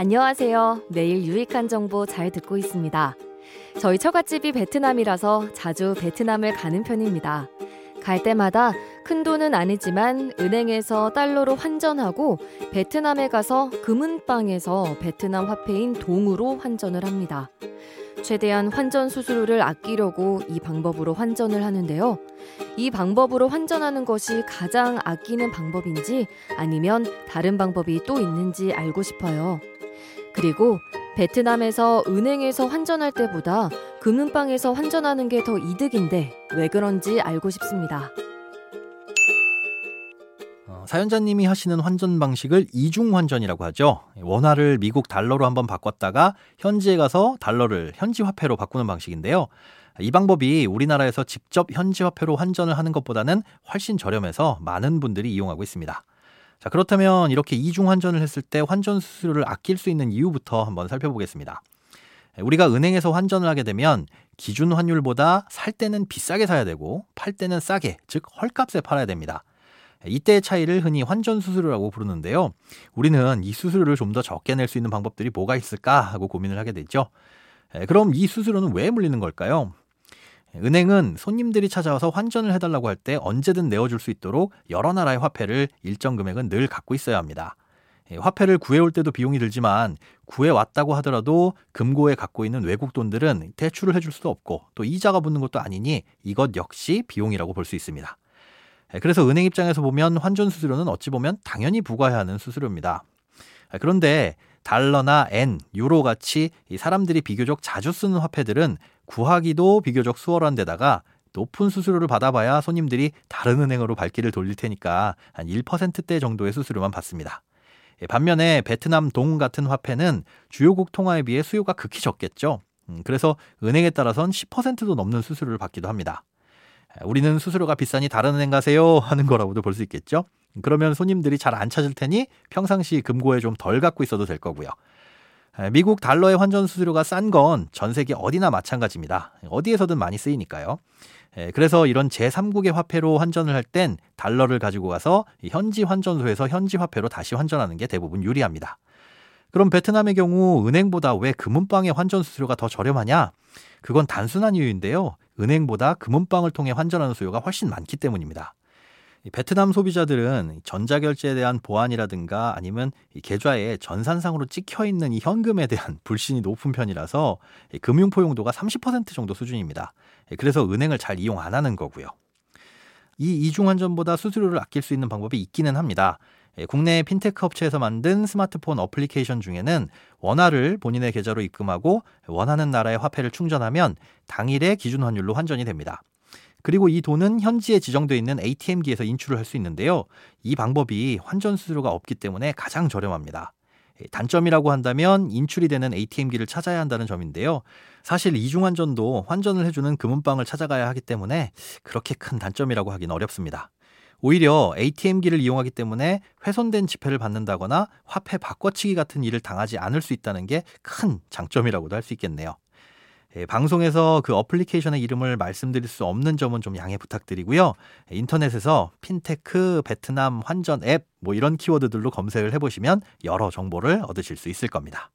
안녕하세요. 매일 유익한 정보 잘 듣고 있습니다. 저희 처갓집이 베트남이라서 자주 베트남을 가는 편입니다. 갈 때마다 큰 돈은 아니지만 은행에서 달러로 환전하고 베트남에 가서 금은방에서 베트남 화폐인 동으로 환전을 합니다. 최대한 환전 수수료를 아끼려고 이 방법으로 환전을 하는데요. 이 방법으로 환전하는 것이 가장 아끼는 방법인지 아니면 다른 방법이 또 있는지 알고 싶어요. 그리고 베트남에서 은행에서 환전할 때보다 금은방에서 환전하는 게 더 이득인데 왜 그런지 알고 싶습니다. 어, 사연자님이 하시는 환전 방식을 이중 환전이라고 하죠. 원화를 미국 달러로 한번 바꿨다가 현지에 가서 달러를 현지 화폐로 바꾸는 방식인데요. 이 방법이 우리나라에서 직접 현지 화폐로 환전을 하는 것보다는 훨씬 저렴해서 많은 분들이 이용하고 있습니다. 자, 그렇다면 이렇게 이중 환전을 했을 때 환전 수수료를 아낄 수 있는 이유부터 한번 살펴보겠습니다. 우리가 은행에서 환전을 하게 되면 기준 환율보다 살 때는 비싸게 사야 되고 팔 때는 싸게, 즉 헐값에 팔아야 됩니다. 이때의 차이를 흔히 환전 수수료라고 부르는데요. 우리는 이 수수료를 좀 더 적게 낼 수 있는 방법들이 뭐가 있을까 하고 고민을 하게 되죠. 그럼 이 수수료는 왜 물리는 걸까요? 은행은 손님들이 찾아와서 환전을 해달라고 할 때 언제든 내어줄 수 있도록 여러 나라의 화폐를 일정 금액은 늘 갖고 있어야 합니다. 화폐를 구해올 때도 비용이 들지만 구해왔다고 하더라도 금고에 갖고 있는 외국 돈들은 대출을 해줄 수도 없고 또 이자가 붙는 것도 아니니 이것 역시 비용이라고 볼 수 있습니다. 그래서 은행 입장에서 보면 환전 수수료는 어찌 보면 당연히 부과해야 하는 수수료입니다. 그런데 달러나 엔, 유로 같이 사람들이 비교적 자주 쓰는 화폐들은 구하기도 비교적 수월한 데다가 높은 수수료를 받아봐야 손님들이 다른 은행으로 발길을 돌릴 테니까 한 1%대 정도의 수수료만 받습니다. 예, 반면에 베트남 동 같은 화폐는 주요국 통화에 비해 수요가 극히 적겠죠. 음, 그래서 은행에 따라선 10%도 넘는 수수료를 받기도 합니다. 우리는 수수료가 비싸니 다른 은행 가세요 하는 거라고도 볼 수 있겠죠. 그러면 손님들이 잘 안 찾을 테니 평상시 금고에 좀 덜 갖고 있어도 될 거고요. 미국 달러의 환전 수수료가 싼 건 전 세계 어디나 마찬가지입니다. 어디에서든 많이 쓰이니까요. 그래서 이런 제3국의 화폐로 환전을 할 땐 달러를 가지고 가서 현지 환전소에서 현지 화폐로 다시 환전하는 게 대부분 유리합니다. 그럼 베트남의 경우 은행보다 왜 금은방의 환전 수수료가 더 저렴하냐? 그건 단순한 이유인데요. 은행보다 금은방을 통해 환전하는 수요가 훨씬 많기 때문입니다. 베트남 소비자들은 전자결제에 대한 보안이라든가 아니면 계좌에 전산상으로 찍혀 있는 이 현금에 대한 불신이 높은 편이라서 금융 포용도가 30% 정도 수준입니다. 그래서 은행을 잘 이용 안 하는 거고요. 이 이중환전보다 수수료를 아낄 수 있는 방법이 있기는 합니다. 국내 핀테크 업체에서 만든 스마트폰 어플리케이션 중에는 원화를 본인의 계좌로 입금하고 원하는 나라의 화폐를 충전하면 당일의 기준 환율로 환전이 됩니다. 그리고 이 돈은 현지에 지정되어 있는 ATM기에서 인출을 할 수 있는데요. 이 방법이 환전 수수료가 없기 때문에 가장 저렴합니다. 단점이라고 한다면 인출이 되는 ATM기를 찾아야 한다는 점인데요. 사실 이중환전도 환전을 해주는 금은방을 찾아가야 하기 때문에 그렇게 큰 단점이라고 하긴 어렵습니다. 오히려 ATM기를 이용하기 때문에 훼손된 지폐를 받는다거나 화폐 바꿔치기 같은 일을 당하지 않을 수 있다는 게 큰 장점이라고도 할 수 있겠네요. 예, 방송에서 그 어플리케이션의 이름을 말씀드릴 수 없는 점은 좀 양해 부탁드리고요. 인터넷에서 핀테크, 베트남 환전 앱 뭐 이런 키워드들로 검색을 해보시면 여러 정보를 얻으실 수 있을 겁니다.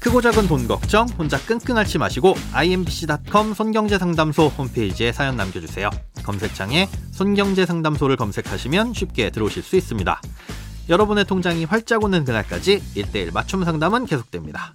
크고 작은 돈 걱정 혼자 끙끙 앓지 마시고 imbc.com 손경제상담소 홈페이지에 사연 남겨주세요. 검색창에 손경제상담소를 검색하시면 쉽게 들어오실 수 있습니다. 여러분의 통장이 활짝 오는 그날까지 1대1 맞춤 상담은 계속됩니다.